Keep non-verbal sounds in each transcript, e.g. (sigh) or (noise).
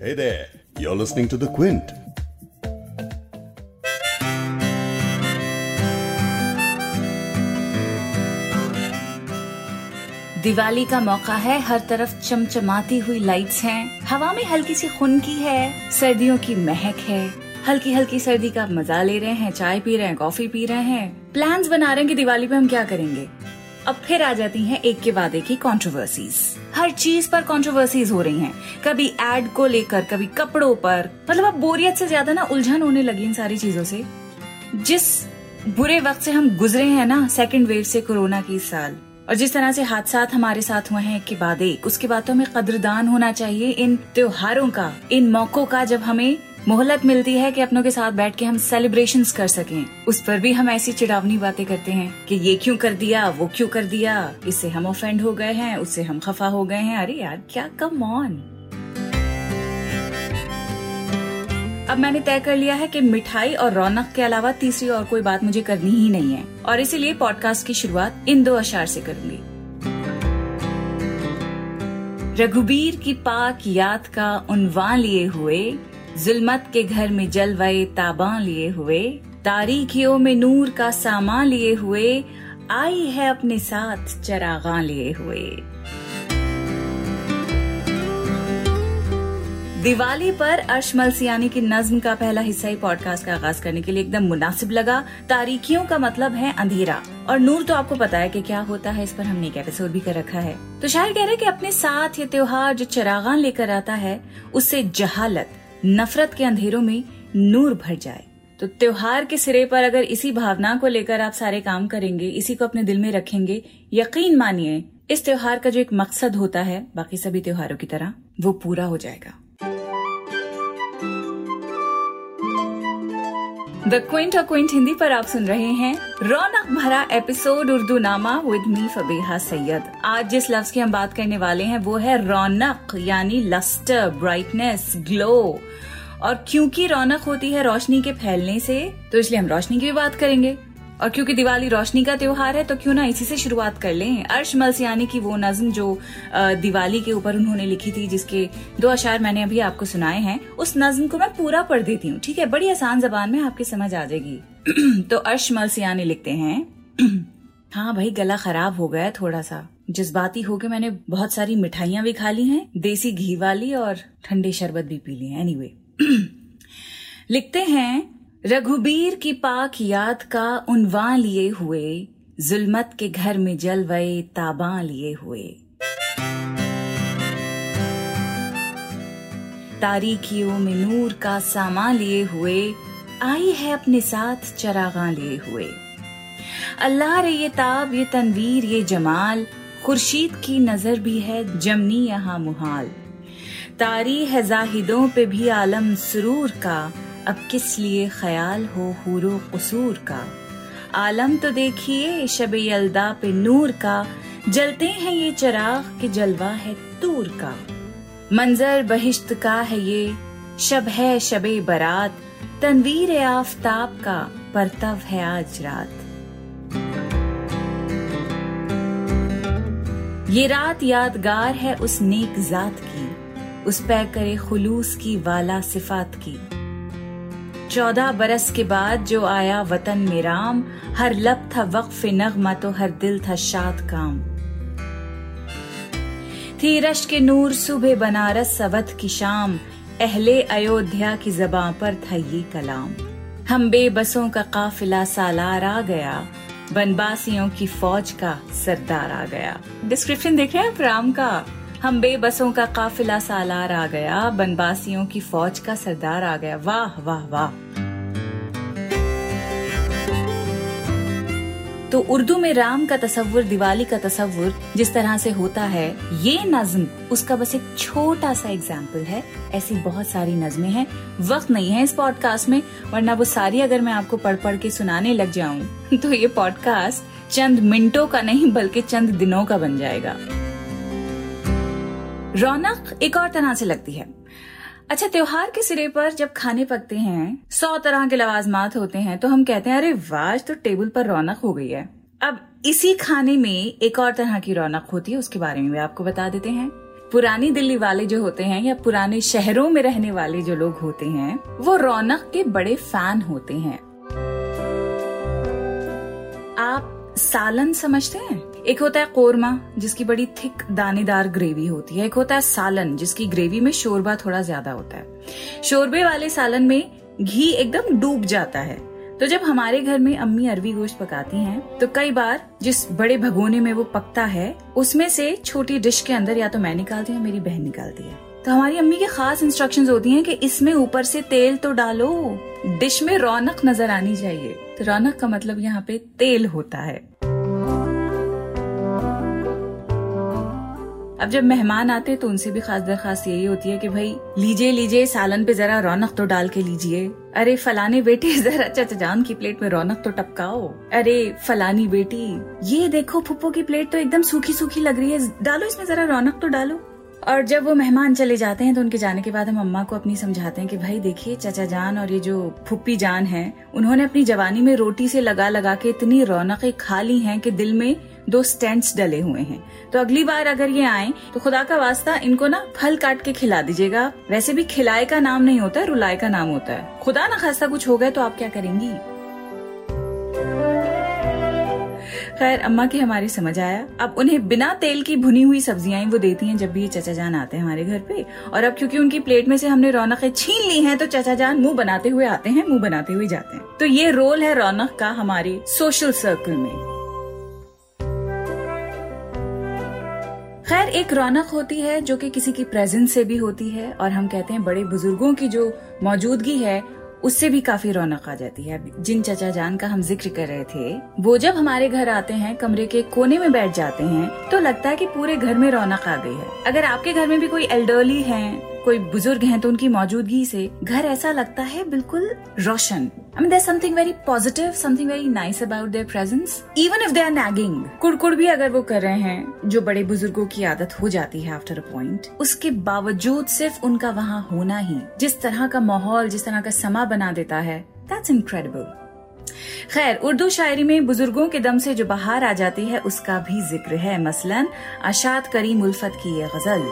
Hey there, you're listening to The Quint. Diwali का मौका है हर तरफ़ चमचमाती हुई लाइट्स हैं। हवा में हल्की सी खुनकी है सर्दियों की महक है। हल्की हल्की सर्दी का मज़ा ले रहे हैं चाय पी रहे हैं कॉफ़ी पी रहे हैं। प्लान्स बना रहे हैं कि दिवाली पे हम क्या करेंगे? अब फिर आ जाती हैं एक के बाद एक ही कंट्रोवर्सीज हर चीज़ पर कंट्रोवर्सीज हो रही हैं। कभी एड को लेकर, कभी कपड़ों पर। मतलब अब बोरियत से ज़्यादा ना उलझन होने लगी इन सारी चीज़ों से। जिस बुरे वक्त से हम गुजरे हैं ना सेकेंड वेव से कोरोना की साल। और जिस तरह से हादसा हमारे साथ हुए हैं, एक के बाद एक। उसके बाद तो हमें कदरदान होना चाहिए इन त्योहारों का, इन मौकों का जब हमें मोहलत मिलती है कि अपनों के साथ बैठ के हम सेलिब्रेशन कर सकें। उस पर भी हम ऐसी चिड़ावनी बातें करते हैं कि ये क्यों कर दिया, वो क्यों कर दिया? इससे हम ऑफेंड हो गए हैं, उससे हम खफा हो गए हैं। अरे यार, क्या कम ऑन अब मैंने तय कर लिया है कि मिठाई और रौनक के अलावा तीसरी और कोई बात मुझे करनी ही नहीं है। और इसीलिए पॉडकास्ट की शुरुआत इन दो अशार से करूँगी। रघुबीर की पाक याद का उनवान लिए हुए जुल्मत के घर में जलवाए ताबा लिए हुए, तारीखियों में नूर का सामान लिए हुए, आई है अपने साथ चरागा लिए हुए। दिवाली पर अर्श मलसियानी की नज्म का पहला हिस्सा ही पॉडकास्ट का आगाज़ करने के लिए एकदम मुनासिब लगा। तारीखियों का मतलब है अंधेरा। और नूर तो आपको पता है कि क्या होता है, इस पर हमने एक एपिसोड भी कर रखा है। तो शायर कह रहे हैं कि अपने साथ ये त्योहार जो चरागान लेकर आता है, उससे जहालत नफरत के अंधेरों में नूर भर जाए। तो त्योहार के सिरे पर अगर इसी भावना को लेकर आप सारे काम करेंगे, इसी को अपने दिल में रखेंगे, यकीन मानिए, इस त्योहार का जो एक मकसद होता है, बाकी सभी त्योहारों की तरह, वो पूरा हो जाएगा। द क्विंट क्विंट हिंदी पर आप सुन रहे हैं रौनक भरा एपिसोड उर्दू नामा विद मी फबीहा सैयद। आज जिस लफ्ज की हम बात करने वाले हैं, वो है रौनक, यानी लस्टर ब्राइटनेस ग्लो और क्योंकि रौनक होती है रोशनी के फैलने से तो इसलिए हम रोशनी की भी बात करेंगे। और क्योंकि दिवाली रोशनी का त्योहार है तो क्यों ना इसी से शुरुआत कर लें। अर्श मलसियानी की वो नज्म जो दिवाली के ऊपर उन्होंने लिखी थी, जिसके दो अशार मैंने अभी आपको सुनाए हैं, उस नज्म को मैं पूरा पढ़ देती हूँ, ठीक है? बड़ी आसान जबान में आपकी समझ आ जाएगी। (clears throat) तो अर्श मलसियानी लिखते हैं। (clears throat) हाँ भाई, गला खराब हो गया थोड़ा सा जज्बाती हो के मैंने बहुत सारी मिठाइयाँ भी खा ली हैं, देसी घी वाली और ठंडे शरबत भी पी लिए एनीवे (clears throat) लिखते हैं रघुबीर की पाक याद का उनवा लिए हुए, जुलमत के घर में जलवे ताबा लिए हुए। तारीखियों में नूर का सामान लिए हुए, आई है अपने साथ चरागा लिए हुए। अल्लाह रे ये ताब, ये तनवीर, ये जमाल, खुर्शीद की नज़र भी है जमनी यहाँ मुहाल। तारी है जाहिदों पे भी आलम सुरूर का अब किस लिए ख्याल हो हूरो कसूर का? आलम तो देखिए शब यलदा पे नूर का। जलते हैं ये चराग के जलवा है तूर का। मंजर बहिश्त का है ये, शब है शबे बरात। तनवीर आफताब का परतव है आज रात। ये रात यादगार है उस नेक जात की, उस पे करे खुलूस की वाला सिफात की। चौदह बरस के बाद जो आया वतन में राम, हर लब था वक्फ नगमा तो हर दिल था शाद काम। थी रश के नूर सुबह बनारस सवत की शाम, अहले अयोध्या की जबां पर था ये कलाम। हम बेबसों का काफिला सालार आ गया बनबासियों की फौज का सरदार आ गया। डिस्क्रिप्शन देख रहे हैं आप राम का? हम बेबसों का काफिला सालार आ गया बनबासियों की फौज का सरदार आ गया। वाह वाह वाह। तो उर्दू में राम का तस्वुर दिवाली का तस्वुर जिस तरह से होता है, ये नज्म, उसका बस एक छोटा सा एग्ज़ाम्पल है। ऐसी बहुत सारी नज्में हैं। वक्त नहीं है इस पॉडकास्ट में, वरना वो सारी अगर मैं आपको पढ़ पढ़ के सुनाने लग जाऊँ (laughs) तो ये पॉडकास्ट चंद मिनटों का नहीं, बल्कि चंद दिनों का बन जाएगा। रौनक एक और तरह से लगती है। अच्छा त्योहार के सिरे पर जब खाने पकते हैं, सौ तरह के लवाजमात होते हैं तो हम कहते हैं, अरे वाज तो टेबल पर रौनक हो गई है। अब इसी खाने में एक और तरह की रौनक होती है, उसके बारे में भी आपको बता देते हैं। पुरानी दिल्ली वाले जो होते हैं, या पुराने शहरों में रहने वाले जो लोग होते हैं, वो रौनक के बड़े फ़ैन होते हैं। आप सालन समझते हैं? एक होता है कोरमा, जिसकी बड़ी थिक दानेदार ग्रेवी होती है। एक होता है सालन, जिसकी ग्रेवी में शोरबा थोड़ा ज़्यादा होता है। शोरबे वाले सालन में घी एकदम डूब जाता है। तो जब हमारे घर में अम्मी अरवी गोश्त पकाती हैं तो कई बार जिस बड़े भगोने में वो पकता है, उसमें से छोटी डिश के अंदर या तो मैं निकालती हूँ, मेरी बहन निकालती है। तो हमारी अम्मी की खास इंस्ट्रक्शंस होती हैं कि इसमें ऊपर से तेल तो डालो डिश में रौनक नज़र आनी चाहिए। तो रौनक का मतलब यहाँ पे तेल होता है। अब जब मेहमान आते तो उनसे भी खास दरखास्त यही होती है कि भाई, लीजिए लीजिए, सालन पे जरा रौनक तो डाल के लीजिए। अरे, फलाने बेटे, (laughs) जरा चाचा जान की प्लेट में रौनक तो टपकाओ। अरे, फलानी बेटी, ये देखो फुप्पो की प्लेट तो एकदम सूखी सूखी लग रही है। डालो इसमें जरा रौनक तो डालो। और जब वो मेहमान चले जाते हैं तो उनके जाने के बाद हम अम्मा को अपनी समझाते हैं कि भाई, देखिए चाचा जान और ये जो फुप्पी जान है, उन्होंने अपनी जवानी में रोटी से लगा लगा के इतनी रौनकें खा ली हैं कि दिल में दो स्टेंट्स डले हुए हैं। तो अगली बार अगर ये आए तो खुदा का वास्ता इनको ना फल काट के खिला दीजिएगा। वैसे भी खिलाए का नाम नहीं होता, रुलाए का नाम होता है। खुदा ना खास्ता कुछ हो गया तो आप क्या करेंगी? खैर, अम्मा की हमारी समझ आया। अब उन्हें बिना तेल की भुनी हुई सब्ज़ियाँ वो देती हैं जब भी ये चचा जान आते हैं हमारे घर पे। और अब क्योंकि उनकी प्लेट में से हमने रौनकें छीन ली हैं तो चचा जान मुँह बनाते हुए आते हैं, मुँह बनाते हुए जाते हैं। तो ये रोल है रौनक का हमारे सोशल सर्कल में। खैर, एक रौनक होती है जो कि किसी की प्रेजेंस से भी होती है और हम कहते हैं बड़े बुज़ुर्गों की जो मौजूदगी है, उससे भी काफ़ी रौनक आ जाती है। जिन चचा जान का हम ज़िक्र कर रहे थे, वो जब हमारे घर आते हैं, कमरे के कोने में बैठ जाते हैं तो लगता है कि पूरे घर में रौनक आ गई है। अगर आपके घर में भी कोई एल्डरली है, कोई बुज़ुर्ग हैं तो उनकी मौजूदगी से घर ऐसा लगता है बिल्कुल रोशन। I mean there something very positive something very nice about their presence even if they are nagging कुड़कुड़ भी अगर वो कर रहे हैं, जो बड़े बुज़ुर्गों की आदत हो जाती है आफ्टर अ पॉइंट उसके बावजूद सिर्फ़ उनका वहाँ होना ही, जिस तरह का माहौल, जिस तरह का समा बना देता है दैट्स इनक्रेडिबल खैर, उर्दू शायरी में बुज़ुर्गों के दम से जो बाहर आ जाती है, उसका भी ज़िक्र है। मसलन अशात करीम उल्फत की ये गज़ल।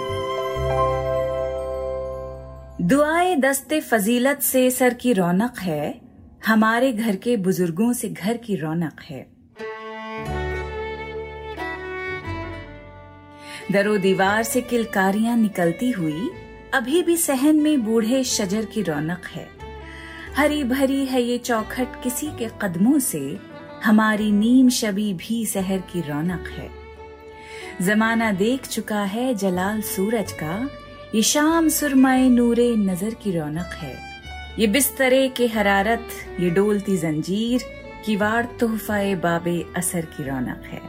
दुआए दस्ते फजीलत से सर की रौनक है हमारे घर के बुज़ुर्गों से घर की रौनक है। दरो दीवार से किलकारियाँ निकलती हुई, अभी भी सहन में बूढ़े शजर की रौनक है। हरी भरी है ये चौखट किसी के कदमों से, हमारी नीम शबी भी शहर की रौनक है। जमाना देख चुका है जलाल सूरज का, ये शाम सुरमाए नूरे नज़र की रौनक है। ये बिस्तरे के हरारत, ये डोलती जंजीर, की वार तोहफाए बाबे असर की रौनक है।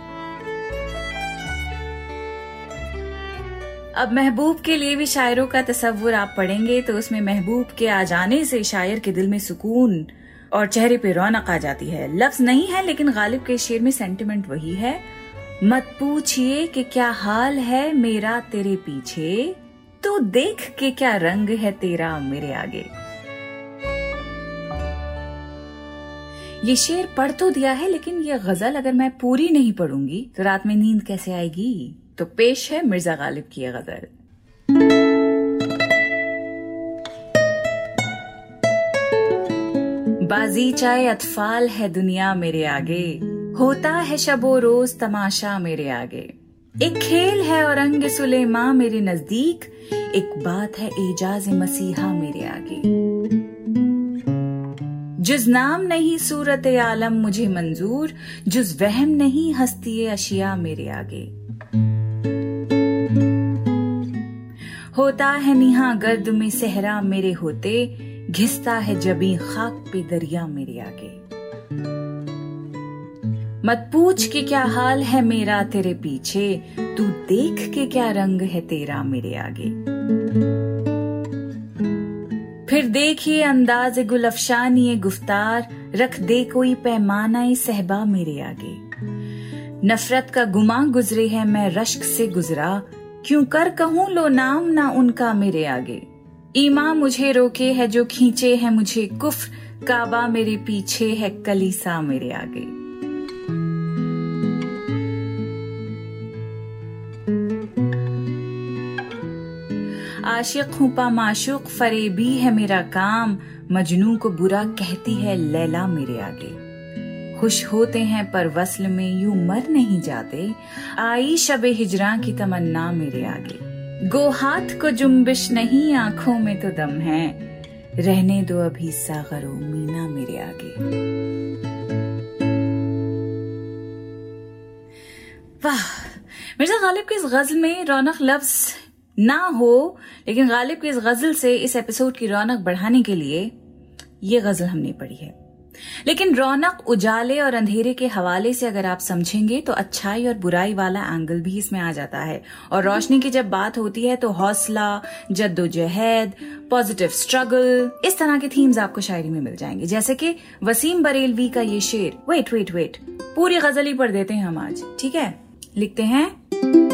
अब महबूब के लिए भी शायरों का तस्वुर आप पढ़ेंगे तो उसमें महबूब के आ जाने से शायर के दिल में सुकून और चेहरे पे रौनक आ जाती है। लफ्ज नहीं है, लेकिन गालिब के शेर में सेंटिमेंट वही है। मत पूछिए कि क्या हाल है मेरा तेरे पीछे तो देख के क्या रंग है तेरा मेरे आगे। ये शेर पढ़ तो दिया है, लेकिन ये गज़ल अगर मैं पूरी नहीं पढ़ूँगी तो रात में नींद कैसे आएगी? तो पेश है मिर्ज़ा गालिब की यह गज़ल। बाजी चाहे अतफाल है दुनिया मेरे आगे, होता है शबो रोज तमाशा मेरे आगे। एक खेल है और अंग सुलेमा मेरे नज़दीक, एक बात है एजाज मसीहा मेरे आगे। जुज नाम नहीं सूरत आलम मुझे मंजूर जुज वहम नहीं हस्ती अशिया मेरे आगे। होता है निहा गर्द में सहरा मेरे होते, घिसता है जबी खाक पे दरिया मेरे आगे। मत पूछ के क्या हाल है मेरा तेरे पीछे, तू देख के क्या रंग है तेरा मेरे आगे। फिर देखिए अंदाज गुल अफशानी गुफ्तार, रख दे कोई पैमाना सहबा मेरे आगे। नफरत का गुमा गुजरे है मैं रश्क से गुजरा, क्यों कर कहूँ लो नाम ना उनका मेरे आगे। ईमा मुझे रोके है जो खींचे है मुझे कुफ, काबा मेरे पीछे है कलीसा मेरे आगे। आशिक हूँ पा माशुक, फरेबी है मेरा काम। मजनू को बुरा कहती है लैला मेरे आगे। खुश होते हैं पर वसल में यूँ मर नहीं जाते। आई शब हिजरा की तमन्ना मेरे आगे। गो हाथ को जुम्बिश नहीं, आँखों में तो दम है। रहने दो अभी सागरो मीना मेरे आगे। वाह, मिर्ज़ा गालिब की इस गज़ल में रौनक लफ्ज ना हो, लेकिन गालिब की इस गज़ल से, इस एपिसोड की रौनक बढ़ाने के लिए ये गज़ल हमने पढ़ी है। लेकिन रौनक उजाले और अंधेरे के हवाले से अगर आप समझेंगे तो अच्छाई और बुराई वाला एंगल भी इसमें आ जाता है। और रोशनी की जब बात होती है तो हौसला, जद्दोजहद पॉजिटिव स्ट्रगल इस तरह के थीम्स आपको शायरी में मिल जाएँगे। जैसे कि वसीम बरेलवी का ये शेर वेट वेट वेट पूरी गज़ल ही पढ़ देते हैं हम आज, ठीक है? लिखते हैं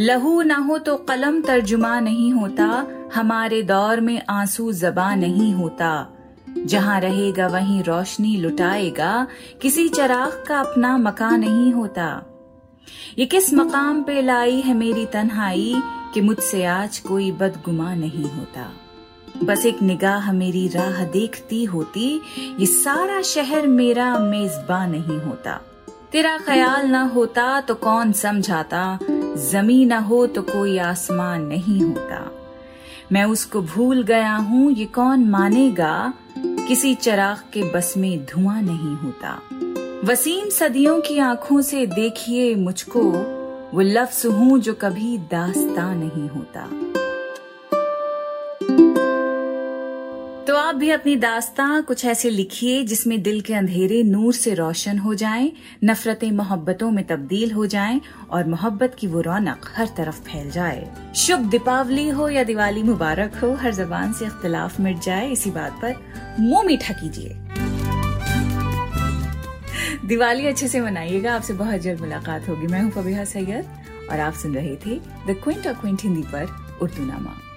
लहू ना हो तो कलम तर्जुमा नहीं होता, हमारे दौर में आँसू जबा नहीं होता। जहाँ रहेगा वहीं रोशनी लुटाएगा, किसी चराग का अपना मकान नहीं होता। ये किस मकाम पे लाई है मेरी तन्हाई, कि मुझसे आज कोई बदगुमा नहीं होता। बस एक निगाह मेरी राह देखती होती, ये सारा शहर मेरा मेजबा नहीं होता। तेरा ख्याल ना होता तो कौन समझाता? जमी न हो तो कोई आसमान नहीं होता। मैं उसको भूल गया हूँ, ये कौन मानेगा? किसी चराग के बस में धुआँ नहीं होता। वसीम सदियों की आँखों से देखिए मुझको, वो लफ्स हूँ जो कभी दास्ता नहीं होता। आप भी अपनी दास्तां कुछ ऐसे लिखिए जिसमें दिल के अंधेरे नूर से रोशन हो जाएँ, नफरतें मोहब्बतों में तब्दील हो जाएँ और मोहब्बत की वो रौनक हर तरफ़ फैल जाए। शुभ दीपावली हो या दिवाली मुबारक हो हर जबान से इख्तलाफ मिट जाए इसी बात पर मुँह मीठा कीजिए। दिवाली अच्छे से मनाइएगा आपसे बहुत जल्द मुलाकात होगी। मैं हूँ फबीहा सैयद और आप सुन रहे थे the Quint of Quint Hindi पर उर्दू नामा।